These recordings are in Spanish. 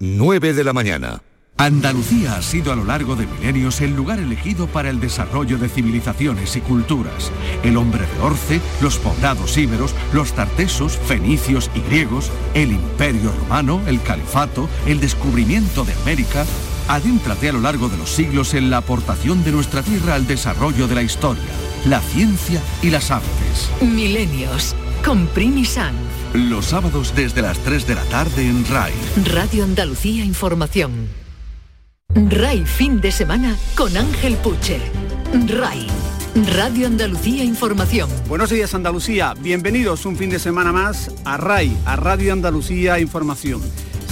9 de la mañana. Andalucía ha sido a lo largo de milenios el lugar elegido para el desarrollo de civilizaciones y culturas. El hombre de Orce, los poblados íberos, los tartesos, fenicios y griegos, el imperio romano, el califato, el descubrimiento de América. Adéntrate a lo largo de los siglos en la aportación de nuestra tierra al desarrollo de la historia, la ciencia y las artes. Milenios, con Primi Sanz. Los sábados desde las 3 de la tarde en RAI. Radio Andalucía Información. RAI fin de semana con Ángel Puche. RAI. Radio Andalucía Información. Buenos días Andalucía, bienvenidos un fin de semana más a RAI, a Radio Andalucía Información.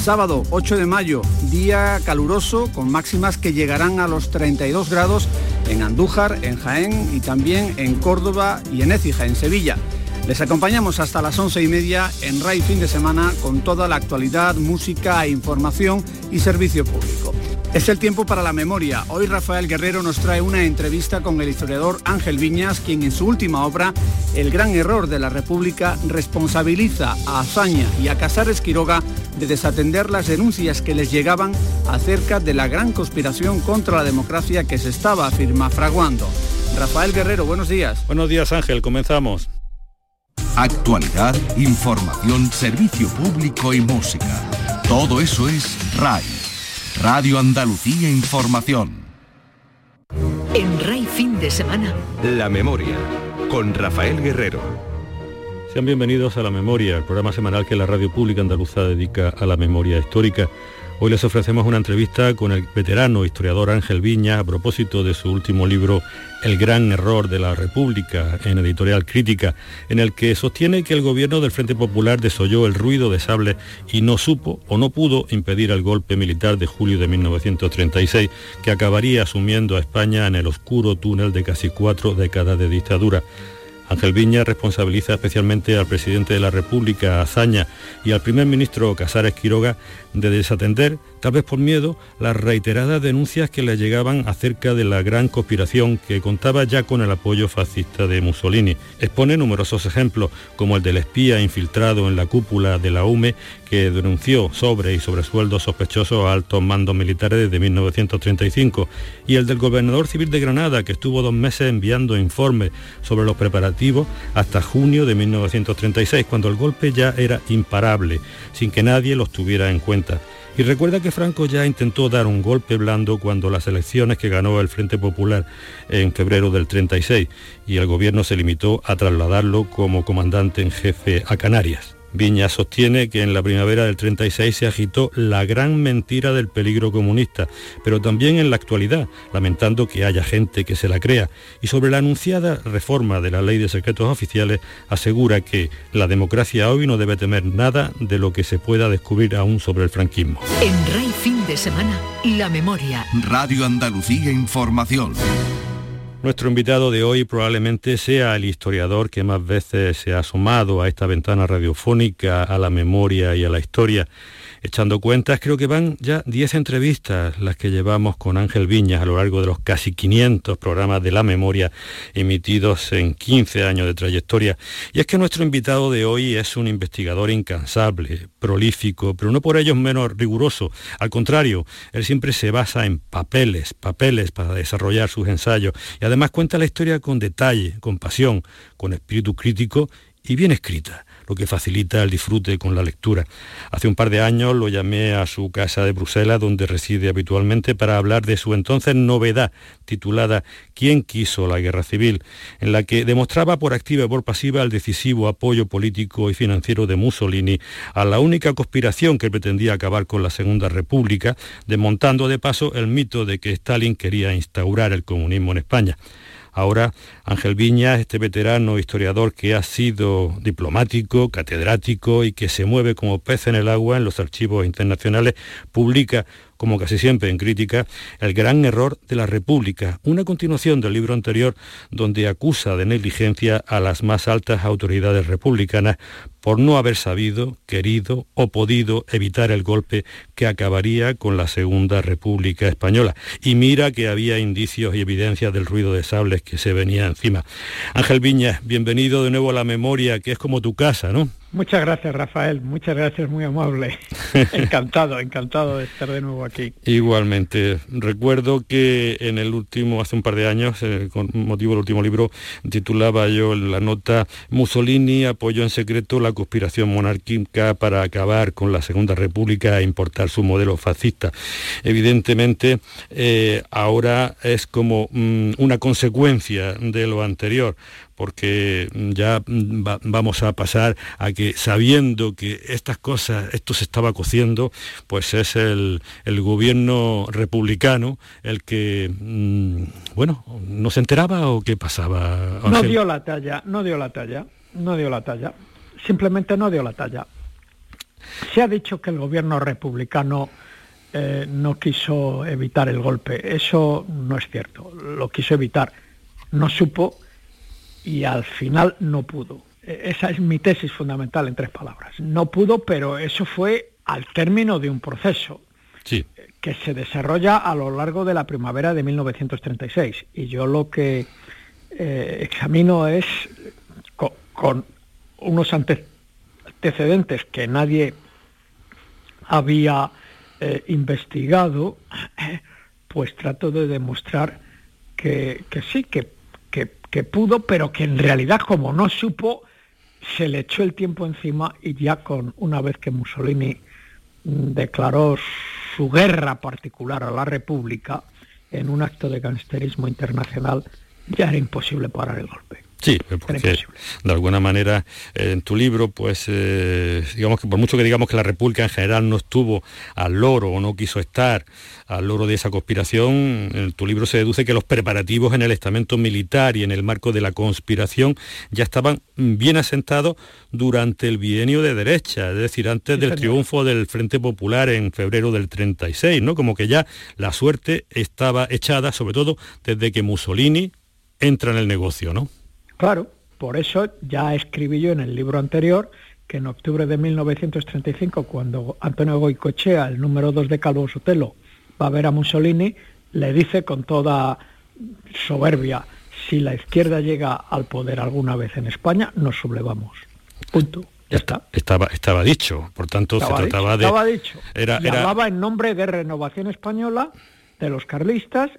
Sábado 8 de mayo, día caluroso con máximas que llegarán a los 32 grados en Andújar, en Jaén y también en Córdoba y en Écija, en Sevilla. Les acompañamos hasta las once y media en RAI Fin de Semana con toda la actualidad, música, información y servicio público. Es el tiempo para la memoria. Hoy Rafael Guerrero nos trae una entrevista con el historiador Ángel Viñas, quien en su última obra, El gran error de la República, responsabiliza a Azaña y a Casares Quiroga de desatender las denuncias que les llegaban acerca de la gran conspiración contra la democracia que se estaba afirma fraguando. Rafael Guerrero, buenos días. Buenos días Ángel, comenzamos. Actualidad, información, servicio público y música. Todo eso es RAI. Radio Andalucía Información. En RAI fin de semana. La memoria. Con Rafael Guerrero. Sean bienvenidos a La Memoria, el programa semanal que la radio pública andaluza dedica a la memoria histórica. Hoy les ofrecemos una entrevista con el veterano historiador Ángel Viña a propósito de su último libro El gran error de la República en editorial crítica, en el que sostiene que el gobierno del Frente Popular desoyó el ruido de sable y no supo o no pudo impedir el golpe militar de julio de 1936 que acabaría asumiendo a España en el oscuro túnel de casi cuatro décadas de dictadura. Ángel Viña responsabiliza especialmente al presidente de la República, Azaña, y al primer ministro Casares Quiroga de desatender, tal vez por miedo, las reiteradas denuncias que le llegaban acerca de la gran conspiración que contaba ya con el apoyo fascista de Mussolini. Expone numerosos ejemplos, como el del espía infiltrado en la cúpula de la UME que denunció sobre y sobre sueldos sospechosos a altos mandos militares desde 1935, y el del gobernador civil de Granada, que estuvo dos meses enviando informes sobre los preparativos hasta junio de 1936, cuando el golpe ya era imparable, sin que nadie los tuviera en cuenta. Y recuerda que Franco ya intentó dar un golpe blando cuando las elecciones que ganó el Frente Popular en febrero del 36 y el gobierno se limitó a trasladarlo como comandante en jefe a Canarias. Viña sostiene que en la primavera del 36 se agitó la gran mentira del peligro comunista, pero también en la actualidad, lamentando que haya gente que se la crea. Y sobre la anunciada reforma de la ley de secretos oficiales, asegura que la democracia hoy no debe temer nada de lo que se pueda descubrir aún sobre el franquismo. En RAI fin de semana, la memoria. Radio Andalucía Información. Nuestro invitado de hoy probablemente sea el historiador que más veces se ha asomado a esta ventana radiofónica, a la memoria y a la historia. Echando cuentas, creo que van ya 10 entrevistas las que llevamos con Ángel Viñas a lo largo de los casi 500 programas de la memoria emitidos en 15 años de trayectoria. Y es que nuestro invitado de hoy es un investigador incansable, prolífico, pero no por ello menos riguroso. Al contrario, él siempre se basa en papeles, papeles para desarrollar sus ensayos y además cuenta la historia con detalle, con pasión, con espíritu crítico y bien escrita lo que facilita el disfrute con la lectura. Hace un par de años lo llamé a su casa de Bruselas, donde reside habitualmente, para hablar de su entonces novedad, titulada ¿Quién quiso la guerra civil?, en la que demostraba por activa y por pasiva el decisivo apoyo político y financiero de Mussolini a la única conspiración que pretendía acabar con la Segunda República, desmontando de paso el mito de que Stalin quería instaurar el comunismo en España. Ahora Ángel Viñas, este veterano historiador que ha sido diplomático, catedrático y que se mueve como pez en el agua en los archivos internacionales, publica como casi siempre en crítica, El gran error de la República, una continuación del libro anterior donde acusa de negligencia a las más altas autoridades republicanas por no haber sabido, querido o podido evitar el golpe que acabaría con la Segunda República Española. Y mira que había indicios y evidencias del ruido de sables que se venía encima. Ángel Viñas, bienvenido de nuevo a la memoria, que es como tu casa, ¿no? Muchas gracias, Rafael. Muchas gracias, muy amable. encantado, encantado de estar de nuevo aquí. Igualmente. Recuerdo que en el último, hace un par de años, eh, con motivo del último libro, titulaba yo la nota Mussolini apoyó en secreto la conspiración monárquica para acabar con la Segunda República e importar su modelo fascista. Evidentemente, eh, ahora es como mm, una consecuencia de lo anterior porque ya vamos a pasar a que sabiendo que estas cosas, esto se estaba cociendo, pues es el, gobierno republicano el que, mm, bueno, ¿no se enteraba o qué pasaba? No dio la talla, no dio la talla, no dio la talla, simplemente no dio la talla. Se ha dicho que el gobierno republicano eh, no quiso evitar el golpe. Eso no es cierto. Lo quiso evitar. No supo y al final no pudo. E, esa es mi tesis fundamental en tres palabras. No pudo, pero eso fue al término de un proceso que se desarrolla a lo largo de la primavera de 1936. Y yo lo que eh, examino es con, unos antecedentes que nadie había eh, investigado, pues trato de demostrar que, que sí, que que pudo, pero que en realidad como no supo, se le echó el tiempo encima y ya con una vez que Mussolini mm, declaró su guerra particular a la República en un acto de gangsterismo internacional, ya era imposible parar el golpe. Sí, porque de alguna manera en tu libro, pues eh, digamos que por mucho que digamos que la República en general no estuvo al loro o no quiso estar al loro de esa conspiración, en tu libro se deduce que los preparativos en el estamento militar y en el marco de la conspiración ya estaban bien asentados durante el bienio de derecha, es decir, antes del triunfo del Frente Popular en febrero del 36, ¿no? Como que ya la suerte estaba echada, sobre todo desde que Mussolini entra en el negocio, ¿no? Claro, por eso ya escribí yo en el libro anterior que en octubre de 1935, cuando Antonio Goicochea, el número 2 de Calvo Sotelo, va a ver a Mussolini, le dice con toda soberbia, si la izquierda llega al poder alguna vez en España, nos sublevamos. Punto. Ya está. Estaba, estaba dicho, por tanto se trataba de... Estaba dicho. Era, hablaba en nombre de Renovación Española, de los carlistas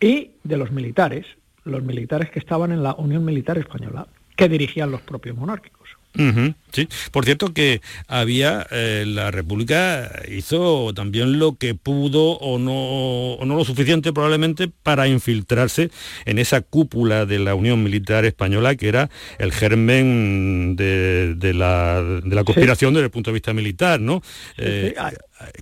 y de los militares los militares que estaban en la Unión Militar Española, que dirigían los propios monárquicos. Sí, por cierto que había, eh, la República hizo también lo que pudo o no, o no lo suficiente probablemente para infiltrarse en esa cúpula de la Unión Militar Española que era el germen de, la, de la, conspiración desde el punto de vista militar, ¿no? Eh,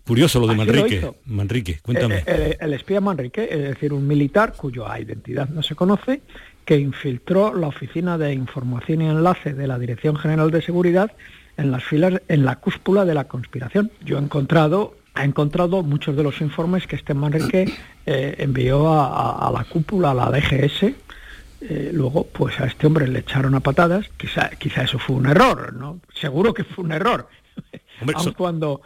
curioso lo de Manrique. Manrique, cuéntame. Eh, el, espía Manrique, es decir, un militar cuya identidad no se conoce, que infiltró la oficina de información y enlace de la Dirección General de Seguridad en las filas, en la cúspula de la conspiración. Yo he encontrado, ha encontrado muchos de los informes que este Manrique eh, envió a, la cúpula, a la DGS. Eh, luego, pues a este hombre le echaron a patadas. Quizá, quizá eso fue un error, ¿no? Seguro que fue un error. aun, cuando,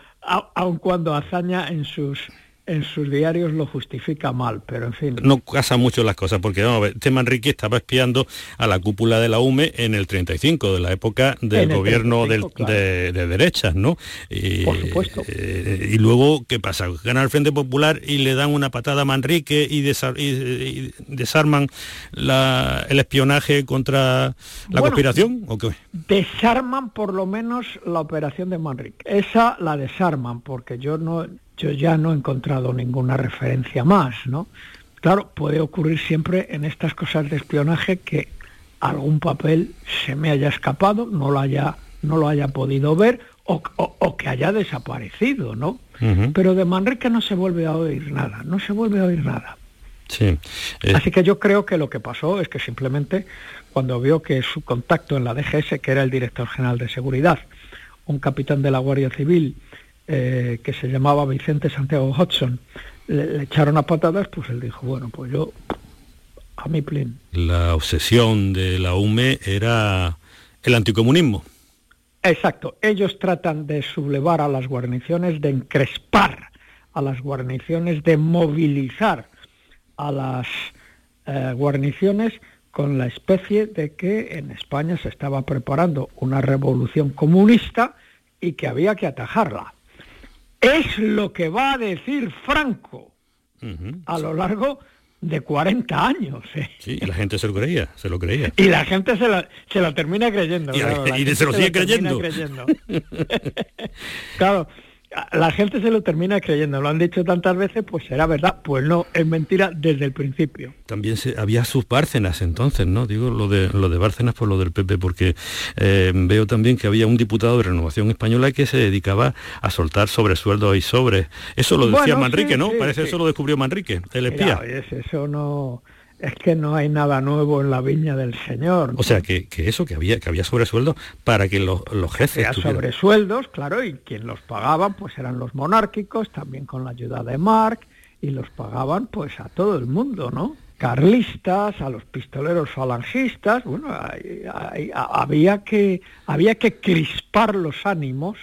aun cuando hazaña en sus en sus diarios lo justifica mal, pero en fin. No casa mucho las cosas, porque vamos a ver, este Manrique estaba espiando a la cúpula de la UME en el 35, de la época del gobierno de, derechas, ¿no? Y, Por supuesto. Eh, y luego, ¿qué pasa? Gana el Frente Popular y le dan una patada a Manrique y, desarman el espionaje contra la conspiración, ¿o qué? Desarman por lo menos la operación de Manrique. Esa la desarman, porque yo no yo ya no he encontrado ninguna referencia más, ¿no? Claro, puede ocurrir siempre en estas cosas de espionaje que algún papel se me haya escapado, no lo haya, no lo haya podido ver o, que haya desaparecido, ¿no? Pero de Manrique no se vuelve a oír nada, no se vuelve a oír nada. Sí. Eh. Así que yo creo que lo que pasó es que simplemente cuando vio que su contacto en la DGS, que era el director general de seguridad, un capitán de la Guardia Civil eh, que se llamaba Vicente Santiago Hudson, le, echaron a patadas, pues él dijo, bueno, pues yo a mi plin. La obsesión de la UME era el anticomunismo. Exacto, ellos tratan de sublevar a las guarniciones, de encrespar a las guarniciones, de movilizar a las eh, guarniciones con la especie de que en España se estaba preparando una revolución comunista y que había que atajarla. Es lo que va a decir Franco a lo largo de 40 años. ¿eh? Sí, y la gente se lo creía, se lo creía. Y la gente se lo, se lo termina creyendo. Y, se lo sigue creyendo. claro, la gente se lo termina creyendo, lo han dicho tantas veces, pues será verdad. Pues no, es mentira desde el principio. También se, había sus Bárcenas entonces, ¿no? Digo lo de lo de Bárcenas por lo del PP, porque eh, veo también que había un diputado de Renovación Española que se dedicaba a soltar sobresueldos y sobres. Eso lo decía Manrique, ¿no? Parece que eso lo descubrió Manrique, el espía. eso no es que no hay nada nuevo en la viña del Señor. O sea, que, eso, que había, que había sobresueldos para que los, los jefes... Había sobresueldos, claro, y quien los pagaban pues eran los monárquicos, también con la ayuda de Marc, y los pagaban pues a todo el mundo, ¿no? carlistas, a los pistoleros falangistas, bueno, había, que, había que crispar los ánimos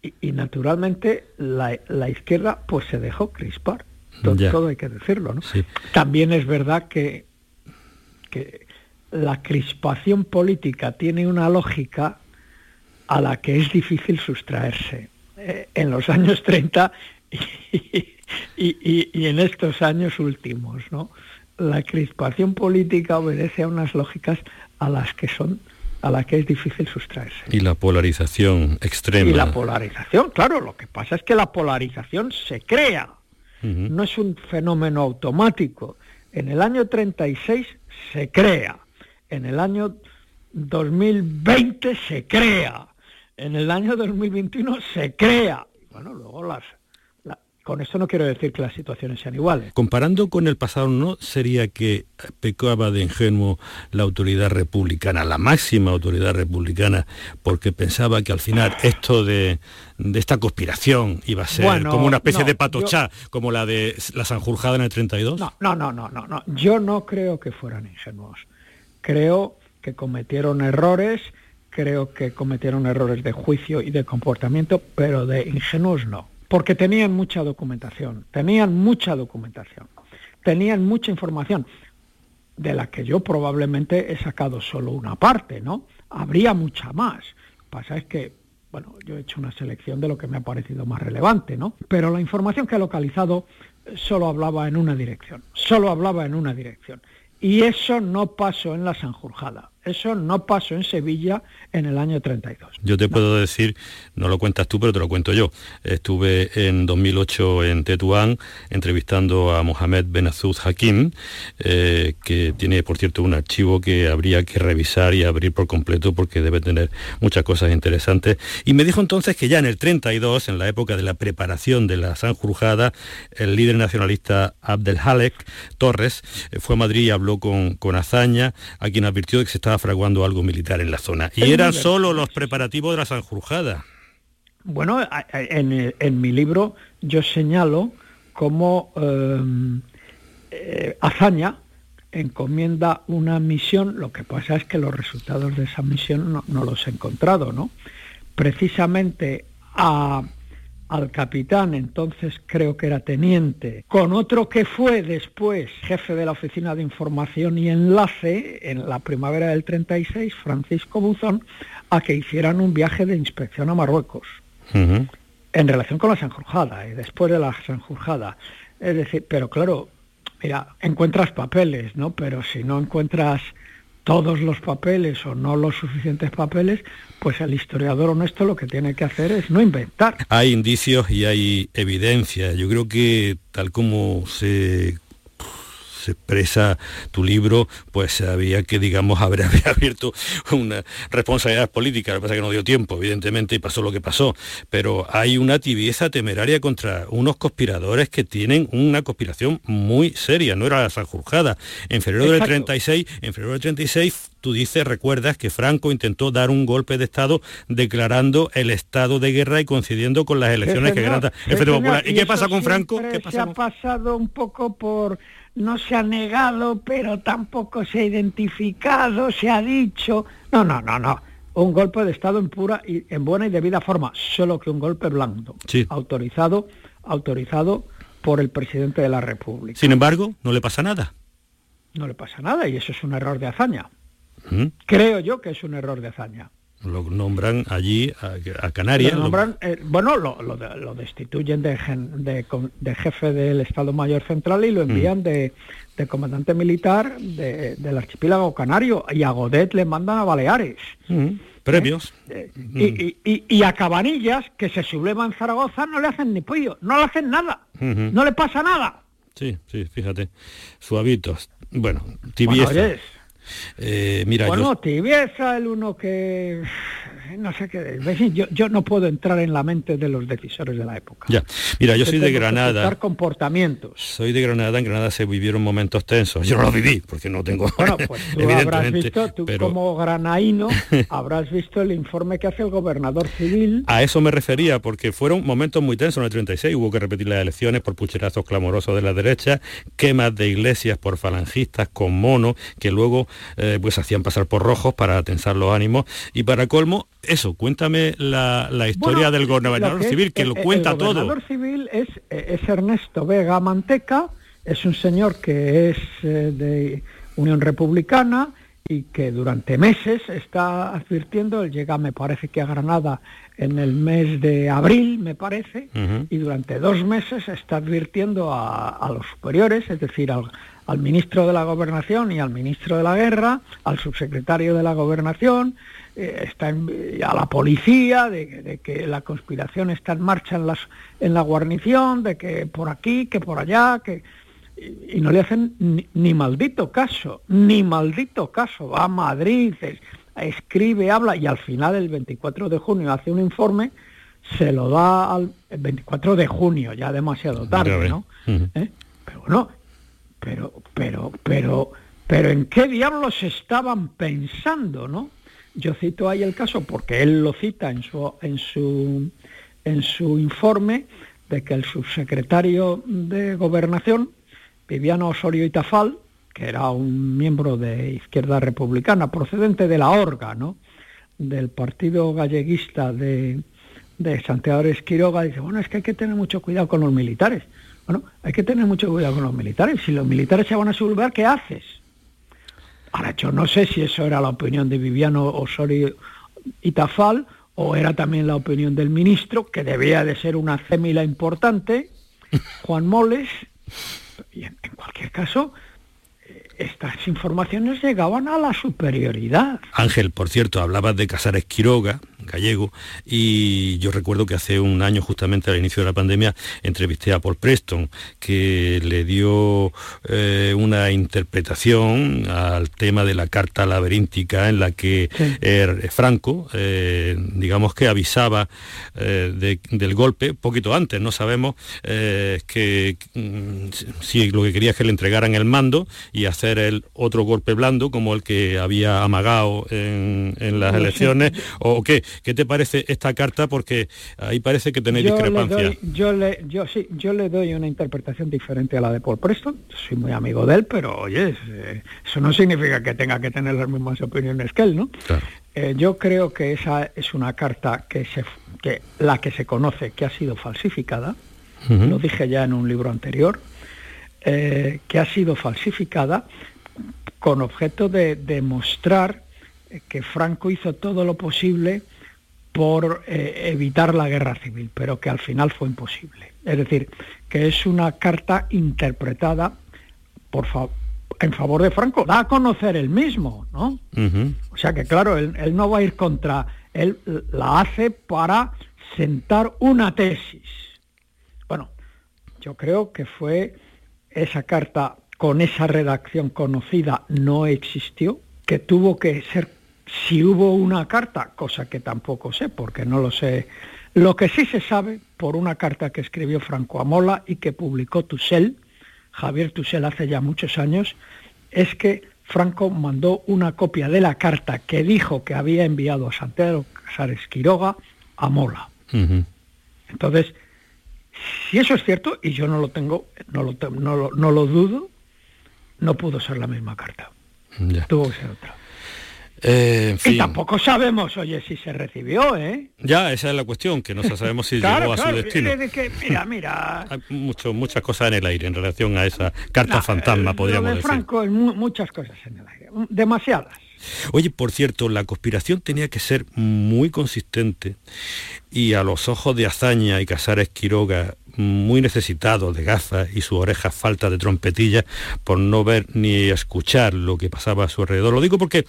y, naturalmente la, la, izquierda pues se dejó crispar todo, hay que decirlo. ¿no? También es verdad que, que la crispación política tiene una lógica a la que es difícil sustraerse. Eh, en los años 30 y, en estos años últimos, ¿no? La crispación política obedece a unas lógicas a las que son a las que es difícil sustraerse. Y la polarización extrema. Y la polarización, claro, lo que pasa es que la polarización se crea no es un fenómeno automático. En el año 36 se crea, en el año 2020 se crea, en el año 2021 se crea. Bueno, luego las con esto no quiero decir que las situaciones sean iguales. Comparando con el pasado, ¿no sería que pecaba de ingenuo la autoridad republicana, la máxima autoridad republicana, porque pensaba que al final esto de, esta conspiración iba a ser como una especie de patochá, como la de la Sanjurjada en el 32? No, no, no, no, no, no. Yo no creo que fueran ingenuos. Creo que cometieron errores, creo que cometieron errores de juicio y de comportamiento, pero de ingenuos no porque tenían mucha documentación, tenían mucha documentación, tenían mucha información, de la que yo probablemente he sacado solo una parte, ¿no? Habría mucha más. Lo que pasa es que, bueno, yo he hecho una selección de lo que me ha parecido más relevante, ¿no? Pero la información que he localizado solo hablaba en una dirección, solo hablaba en una dirección. Y eso no pasó en la Sanjurjada. Eso no pasó en Sevilla en el año 32. Yo te puedo decir, no lo cuentas tú, pero te lo cuento yo. Estuve en 2008 en Tetuán entrevistando a Mohamed Benazud Hakim, eh, que tiene, por cierto, un archivo que habría que revisar y abrir por completo porque debe tener muchas cosas interesantes. Y me dijo entonces que ya en el 32, en la época de la preparación de la Sanjurjada, el líder nacionalista Abdelhalek Torres eh, fue a Madrid y habló con, con Azaña, a quien advirtió que se estaba fraguando algo militar en la zona. Y eran solo los preparativos de la Sanjurjada. Bueno, en, mi libro yo señalo cómo em, eh, Azaña encomienda una misión, lo que pasa es que los resultados de esa misión no, no los he encontrado, ¿no? Precisamente a al capitán, entonces creo que era teniente, con otro que fue después jefe de la Oficina de Información y Enlace en la primavera del 36, Francisco Buzón, a que hicieran un viaje de inspección a Marruecos, en relación con la Sanjurjada y después de la Sanjurjada. Es decir, pero claro, mira, encuentras papeles, ¿no? Pero si no encuentras todos los papeles o no los suficientes papeles, pues el historiador honesto lo que tiene que hacer es no inventar. Hay indicios y hay evidencia. Yo creo que tal como se se expresa tu libro, pues había que, digamos, haber, abierto una responsabilidad política. Lo que pasa es que no dio tiempo, evidentemente, y pasó lo que pasó. Pero hay una tibieza temeraria contra unos conspiradores que tienen una conspiración muy seria. No era la Sanjurjada. En febrero del 36, en febrero del 36 tú dices, recuerdas que Franco intentó dar un golpe de Estado declarando el estado de guerra y coincidiendo con las elecciones que ganan el Popular. ¿Y, qué pasa con Franco? ¿Qué se ha pasado un poco por no se ha negado, pero tampoco se ha identificado, se ha dicho. No, no, no, no. Un golpe de Estado en pura y en buena y debida forma, solo que un golpe blando, autorizado, autorizado por el presidente de la República. Sin embargo, no le pasa nada. no le pasa nada y eso es un error de hazaña. Creo yo que es un error de hazaña. Lo nombran allí a, Canarias. Eh, bueno, lo, destituyen de, jefe del Estado Mayor Central y lo mm. envían de, comandante militar del archipiélago canario y a Godet le mandan a Baleares. Mm. Premios. ¿Eh? Eh, y, a Cabanillas, que se subleva en Zaragoza, no le hacen ni pollo, no le hacen nada, no le pasa nada. Sí, sí, fíjate, suavitos. Bueno, tibieza. Eh, mira, bueno, tibieza el uno que no sé qué, yo, yo no puedo entrar en la mente de los decisores de la época. Ya, mira, yo soy de Granada. comportamientos. Soy de Granada, en Granada se vivieron momentos tensos. Yo no los viví, porque no tengo. Bueno, pues tú habrás visto, tú como granaíno, habrás visto el informe que hace el gobernador civil. A eso me refería, porque fueron momentos muy tensos en el 36. Hubo que repetir las elecciones por pucherazos clamorosos de la derecha, quemas de iglesias por falangistas con mono, que luego eh, pues hacían pasar por rojos para tensar los ánimos. Y para colmo, eso, cuéntame la, historia del gobernador civil, que lo cuenta todo. El gobernador civil es, es, Ernesto Vega Manteca, es un señor que es eh, de Unión Republicana y que durante meses está advirtiendo, él llega me parece que a Granada en el mes de abril, me parece, y durante dos meses está advirtiendo a, a los superiores, es decir, al, al ministro de la Gobernación y al ministro de la Guerra, al subsecretario de la Gobernación, eh, está a la policía, de, que la conspiración está en marcha en, las, en la guarnición, de que por aquí, que por allá, que y, no le hacen ni, maldito caso, ni maldito caso. Va a Madrid, escribe, habla y al final el 24 de junio hace un informe, se lo da al 24 de junio, ya demasiado tarde, ¿no? ¿Eh? Pero bueno, pero, pero, pero, pero ¿en qué diablos estaban pensando, no? Yo cito ahí el caso porque él lo cita en su, en su, en su informe de que el subsecretario de Gobernación, Viviano Osorio Itafal, que era un miembro de Izquierda Republicana, procedente de la Orga, ¿no? del partido galleguista de, de Santiago Esquiroga, dice, bueno, es que hay que tener mucho cuidado con los militares. Bueno, hay que tener mucho cuidado con los militares. Si los militares se van a su lugar, ¿qué haces? Ahora, yo no sé si eso era la opinión de Viviano Osorio y Tafal o era también la opinión del ministro, que debía de ser una cémila importante, Juan Moles. Y en cualquier caso, estas informaciones llegaban a la superioridad. Ángel, por cierto, hablabas de Casares Quiroga, gallego, y yo recuerdo que hace un año, justamente al inicio de la pandemia, entrevisté a Paul Preston, que le dio eh, una interpretación al tema de la carta laberíntica en la que er, Franco, eh, digamos que avisaba eh, del golpe, poquito antes, no sabemos que mm, si lo que quería es que le entregaran el mando y hacer el otro golpe blando como el que había amagado en, las elecciones o qué qué te parece esta carta porque ahí parece que tenéis discrepancia. yo le yo sí yo le doy una interpretación diferente a la de Paul Preston. Soy muy amigo de él pero oye eh, eso no significa que tenga que tener las mismas opiniones que él no eh, yo creo que esa es una carta que se que la que se conoce que ha sido falsificada. Lo dije ya en un libro anterior eh, que ha sido falsificada con objeto de demostrar que Franco hizo todo lo posible por eh, evitar la guerra civil, pero que al final fue imposible. Es decir, que es una carta interpretada por en favor de Franco, da a conocer él mismo, ¿no? O sea que claro, él, no va a ir contra, él la hace para sentar una tesis. Bueno, yo creo que fue esa carta con esa redacción conocida no existió, que tuvo que ser, si hubo una carta, cosa que tampoco sé, porque no lo sé, lo que sí se sabe por una carta que escribió Franco Amola y que publicó Tussel, Javier Tussel hace ya muchos años, es que Franco mandó una copia de la carta que dijo que había enviado a Santiago Casares Quiroga a Mola. Entonces, si eso es cierto, y yo no lo tengo, no lo, no lo, dudo, no pudo ser la misma carta. Tuvo que ser otra. Eh, y tampoco sabemos, oye, si se recibió, ¿eh? Ya, esa es la cuestión, que no sabemos si llegó a su destino. mira, mira. Hay mucho, muchas cosas en el aire en relación a esa carta fantasma, podríamos de Franco, muchas cosas en el aire, demasiadas. Oye, por cierto, la conspiración tenía que ser muy consistente y a los ojos de Azaña y Casares Quiroga muy necesitado de gafas y su oreja falta de trompetilla por no ver ni escuchar lo que pasaba a su alrededor. Lo digo porque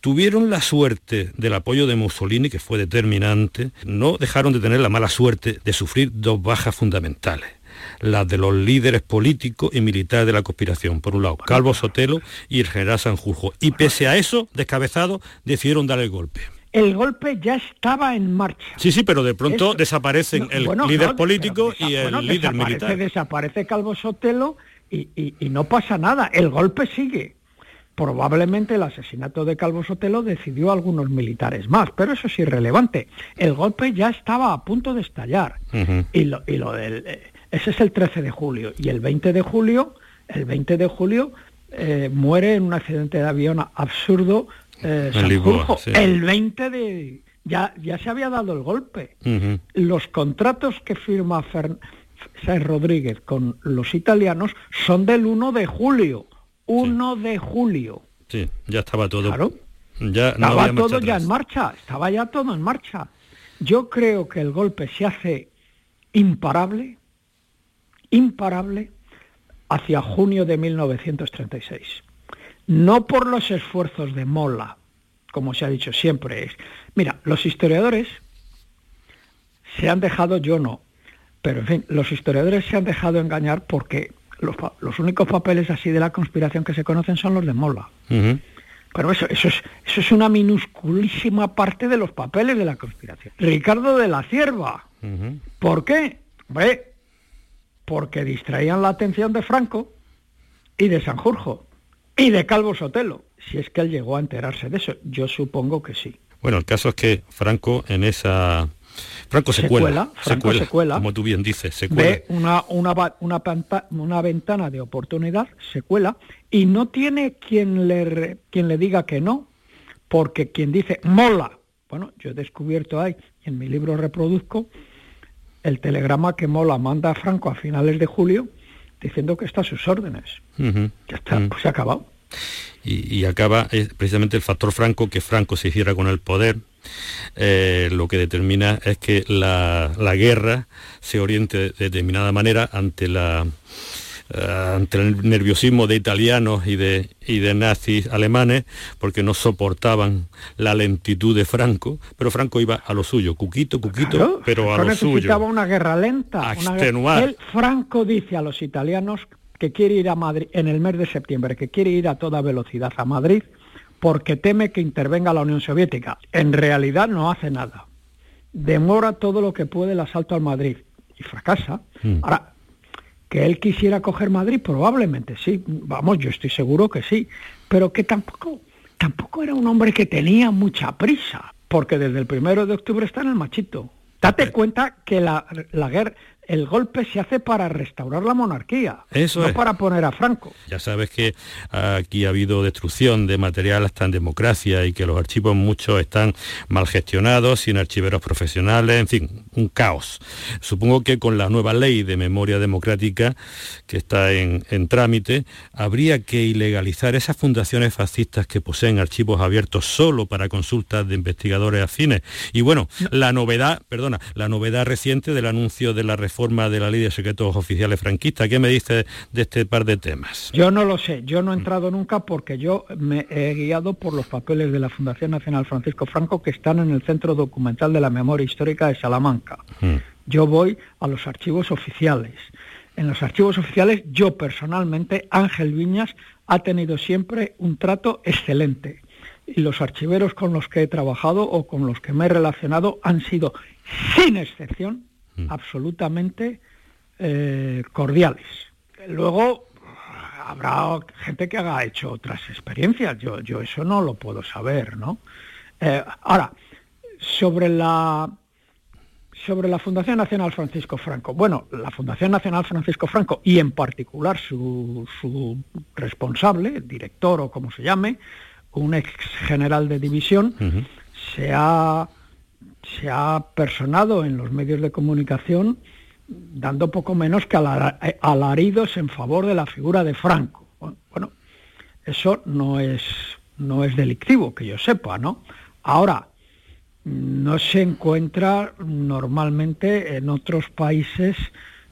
tuvieron la suerte del apoyo de Mussolini, que fue determinante, no dejaron de tener la mala suerte de sufrir dos bajas fundamentales las de los líderes políticos y militares de la conspiración. Por un lado, Calvo Sotelo y el general Sanjurjo. Y pese a eso, descabezados, decidieron dar el golpe el golpe ya estaba en marcha. Sí, sí, pero de pronto desaparecen el líder político y el líder militar. Desaparece Calvo Sotelo y, no pasa nada, el golpe sigue. Probablemente el asesinato de Calvo Sotelo decidió a algunos militares más, pero eso es irrelevante. El golpe ya estaba a punto de estallar. y, lo, del, eh, ese es el 13 de julio. Y el 20 de julio, el 20 de julio eh, muere en un accidente de avión absurdo eh, el 20 de... Ya, ya se había dado el golpe. Los contratos que firma Fer... Rodríguez con los italianos son del 1 de julio. 1 de julio. Sí, ya estaba todo. Claro. Ya estaba todo ya en marcha, estaba ya todo en marcha. Yo creo que el golpe se hace imparable, imparable, hacia junio de 1936 no por los esfuerzos de Mola, como se ha dicho siempre. Es, mira, los historiadores se han dejado, yo no, pero en fin, los historiadores se han dejado engañar porque los, únicos papeles así de la conspiración que se conocen son los de Mola. Pero eso, eso, es, eso es una minusculísima parte de los papeles de la conspiración. Ricardo de la Cierva. ¿Por qué? Porque distraían la atención de Franco y de Sanjurjo y de Calvo Sotelo, si es que él llegó a enterarse de eso. Yo supongo que sí. Bueno, el caso es que Franco en esa... Franco se, cuela, Franco se cuela, como tú bien dices. Ve una, una, una, una, ventana de oportunidad, se cuela, y no tiene quien le, quien le diga que no, porque quien dice mola, bueno, yo he descubierto ahí, en mi libro reproduzco, el telegrama que Mola manda a Franco a finales de julio, diciendo que está a sus órdenes. Ya está, pues se ha acabado. Y, acaba eh, precisamente el factor Franco, que Franco se hiciera con el poder, eh, lo que determina es que la, la guerra se oriente de determinada manera ante la ante el nerviosismo de italianos y de, y de nazis alemanes, porque no soportaban la lentitud de Franco, pero Franco iba a lo suyo, cuquito, cuquito, pero a lo suyo. necesitaba una guerra lenta. Una Franco dice a los italianos que quiere ir a Madrid en el mes de septiembre, que quiere ir a toda velocidad a Madrid porque teme que intervenga la Unión Soviética. En realidad no hace nada. Demora todo lo que puede el asalto al Madrid y fracasa. Mm. Ahora, que él quisiera coger Madrid, probablemente sí, vamos, yo estoy seguro que sí, pero que tampoco, tampoco era un hombre que tenía mucha prisa, porque desde el primero de octubre está en el machito. Date cuenta que la, la guerra, el golpe se hace para restaurar la monarquía, Eso no para poner a Franco. Ya sabes que aquí ha habido destrucción de material hasta en democracia y que los archivos muchos están mal gestionados, sin archiveros profesionales, en fin, un caos. Supongo que con la nueva ley de memoria democrática que está en, trámite, habría que ilegalizar esas fundaciones fascistas que poseen archivos abiertos solo para consultas de investigadores afines. Y bueno, la novedad, perdona, la novedad reciente del anuncio de la reforma forma de la ley de secretos oficiales franquistas. ¿Qué me dice de este par de temas? Yo no lo sé, yo no he entrado nunca porque yo me he guiado por los papeles de la Fundación Nacional Francisco Franco que están en el Centro Documental de la Memoria Histórica de Salamanca. Hmm. Yo voy a los archivos oficiales. En los archivos oficiales yo personalmente, Ángel Viñas, ha tenido siempre un trato excelente. Y los archiveros con los que he trabajado o con los que me he relacionado han sido, sin excepción, Mm. absolutamente eh, cordiales. Luego habrá gente que haga hecho otras experiencias, yo, yo eso no lo puedo saber, ¿no? Eh, ahora, sobre la sobre la Fundación Nacional Francisco Franco. Bueno, la Fundación Nacional Francisco Franco y en particular su, su responsable, director o como se llame, un ex general de división, se, ha, se ha personado en los medios de comunicación dando poco menos que alaridos en favor de la figura de Franco. Bueno, eso no es, no es delictivo, que yo sepa, ¿no? Ahora, no se encuentra normalmente en otros países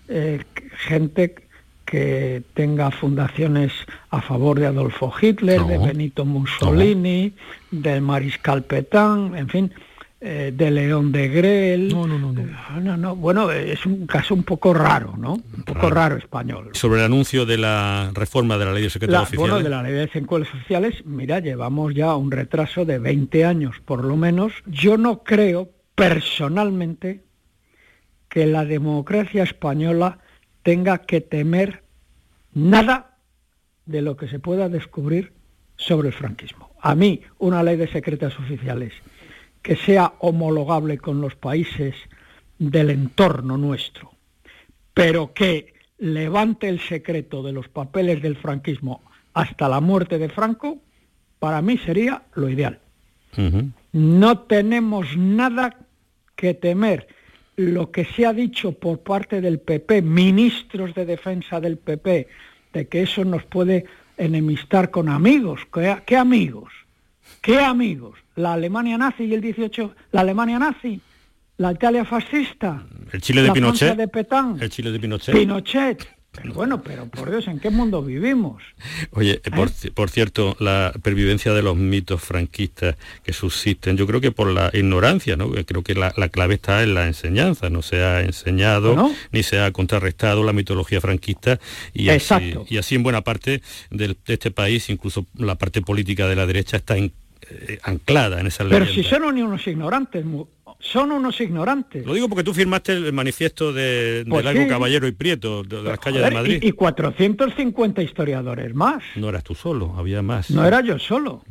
eh, gente que tenga fundaciones a favor de Adolfo Hitler, de Benito Mussolini, del Mariscal Petain, en fin, eh, de León de Grel. No, no, no, ah, no. No, Bueno, es un caso un poco raro, ¿no? Un poco raro, español. Sobre el anuncio de la reforma de la ley de secretos oficiales. Bueno, de la ley de secretos oficiales, mira, llevamos ya un retraso de 20 años por lo menos. Yo no creo, personalmente, que la democracia española tenga que temer nada de lo que se pueda descubrir sobre el franquismo. A mí, una ley de secretas oficiales que sea homologable con los países del entorno nuestro, pero que levante el secreto de los papeles del franquismo hasta la muerte de Franco, para mí sería lo ideal. No tenemos nada que temer. Lo que se ha dicho por parte del PP, ministros de defensa del PP, de que eso nos puede enemistar con amigos. qué amigos? ¿Qué amigos? ¿La Alemania nazi y el 18? ¿La Alemania nazi? ¿La Italia fascista? ¿El Chile de Pinochet? de Petán? ¿El Chile de Pinochet? Pinochet. Pero bueno, pero por Dios, ¿en qué mundo vivimos? Oye, ¿Eh? por, cierto, la pervivencia de los mitos franquistas que subsisten, yo creo que por la ignorancia, ¿no? Creo que la, clave está en la enseñanza, no se ha enseñado ni se ha contrarrestado la mitología franquista y así, y así en buena parte de este país, incluso la parte política de la derecha está en eh, anclada en esa leyenda. Pero si son unos ignorantes, son unos ignorantes. Lo digo porque tú firmaste el manifiesto de, pues Largo Caballero y Prieto, de, las calles de Madrid. Y, 450 historiadores más. No eras tú solo, había más. No era yo solo.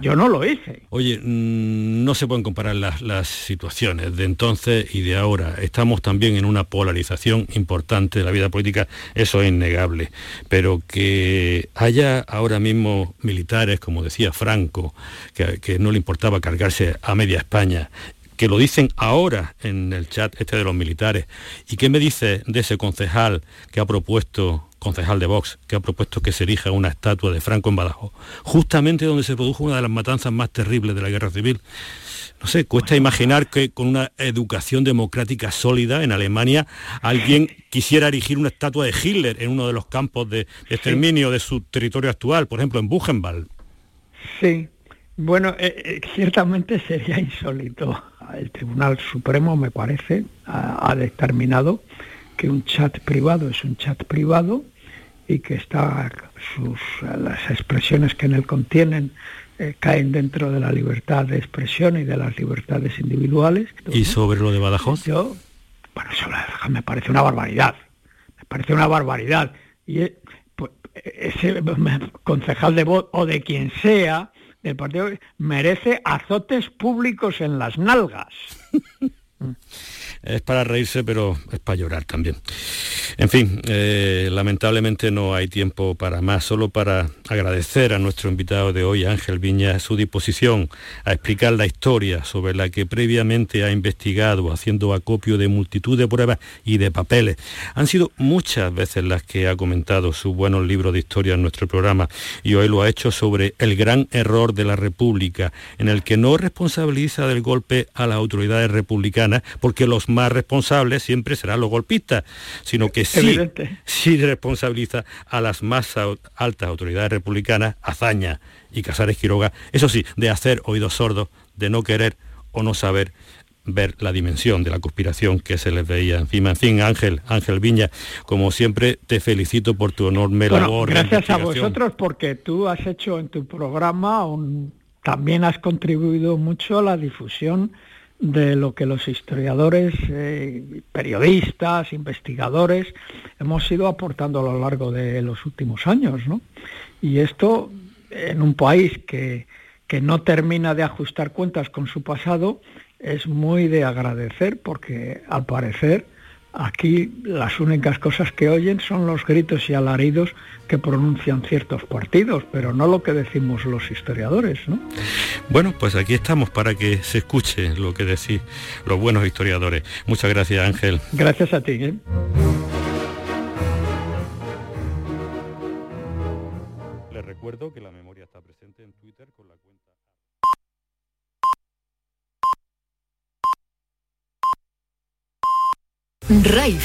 Yo no lo hice. Oye, mm, no se pueden comparar las, situaciones de entonces y de ahora. Estamos también en una polarización importante de la vida política, eso es innegable. Pero que haya ahora mismo militares, como decía Franco, que, que no le importaba cargarse a media España, que lo dicen ahora en el chat este de los militares. ¿Y qué me dice de ese concejal que ha propuesto concejal de Vox, que ha propuesto que se erija una estatua de Franco en Badajoz, justamente donde se produjo una de las matanzas más terribles de la guerra civil. No sé, cuesta imaginar que con una educación democrática sólida en Alemania alguien quisiera erigir una estatua de Hitler en uno de los campos de, exterminio de su territorio actual, por ejemplo en Buchenwald. Sí, bueno, eh, eh, ciertamente sería insólito. El Tribunal Supremo, me parece, ha determinado que un chat privado es un chat privado y que está sus, las expresiones que en él contienen eh, caen dentro de la libertad de expresión y de las libertades individuales. ¿Y sobre lo de Badajoz? Yo, bueno, sobre me parece una barbaridad, me parece una barbaridad. Y eh, pues, ese concejal de voz o de quien sea del partido merece azotes públicos en las nalgas. es para reírse, pero es para llorar también. En fin, eh, lamentablemente no hay tiempo para más, solo para agradecer a nuestro invitado de hoy, Ángel Viña, su disposición a explicar la historia sobre la que previamente ha investigado, haciendo acopio de multitud de pruebas y de papeles. Han sido muchas veces las que ha comentado su buenos libros de historia en nuestro programa y hoy lo ha hecho sobre el gran error de la República, en el que no responsabiliza del golpe a las autoridades republicanas, porque los más responsables siempre serán los golpistas, sino que sí, sí responsabiliza a las más altas autoridades republicanas, Azaña y Casares Quiroga, eso sí, de hacer oídos sordos, de no querer o no saber ver la dimensión de la conspiración que se les veía encima. En fin, Ángel, Ángel Viña, como siempre, te felicito por tu enorme labor. Gracias a vosotros porque tú has hecho en tu programa, un, también has contribuido mucho a la difusión de lo que los historiadores, eh, periodistas, investigadores hemos ido aportando a lo largo de los últimos años. ¿no? Y esto en un país que, que no termina de ajustar cuentas con su pasado es muy de agradecer porque al parecer Aquí las únicas cosas que oyen son los gritos y alaridos que pronuncian ciertos partidos, pero no lo que decimos los historiadores, ¿no? Bueno, pues aquí estamos para que se escuche lo que decís los buenos historiadores. Muchas gracias, Ángel. Gracias a ti. ¿eh? Les recuerdo que la memoria está presente en Twitter con la cuenta Ray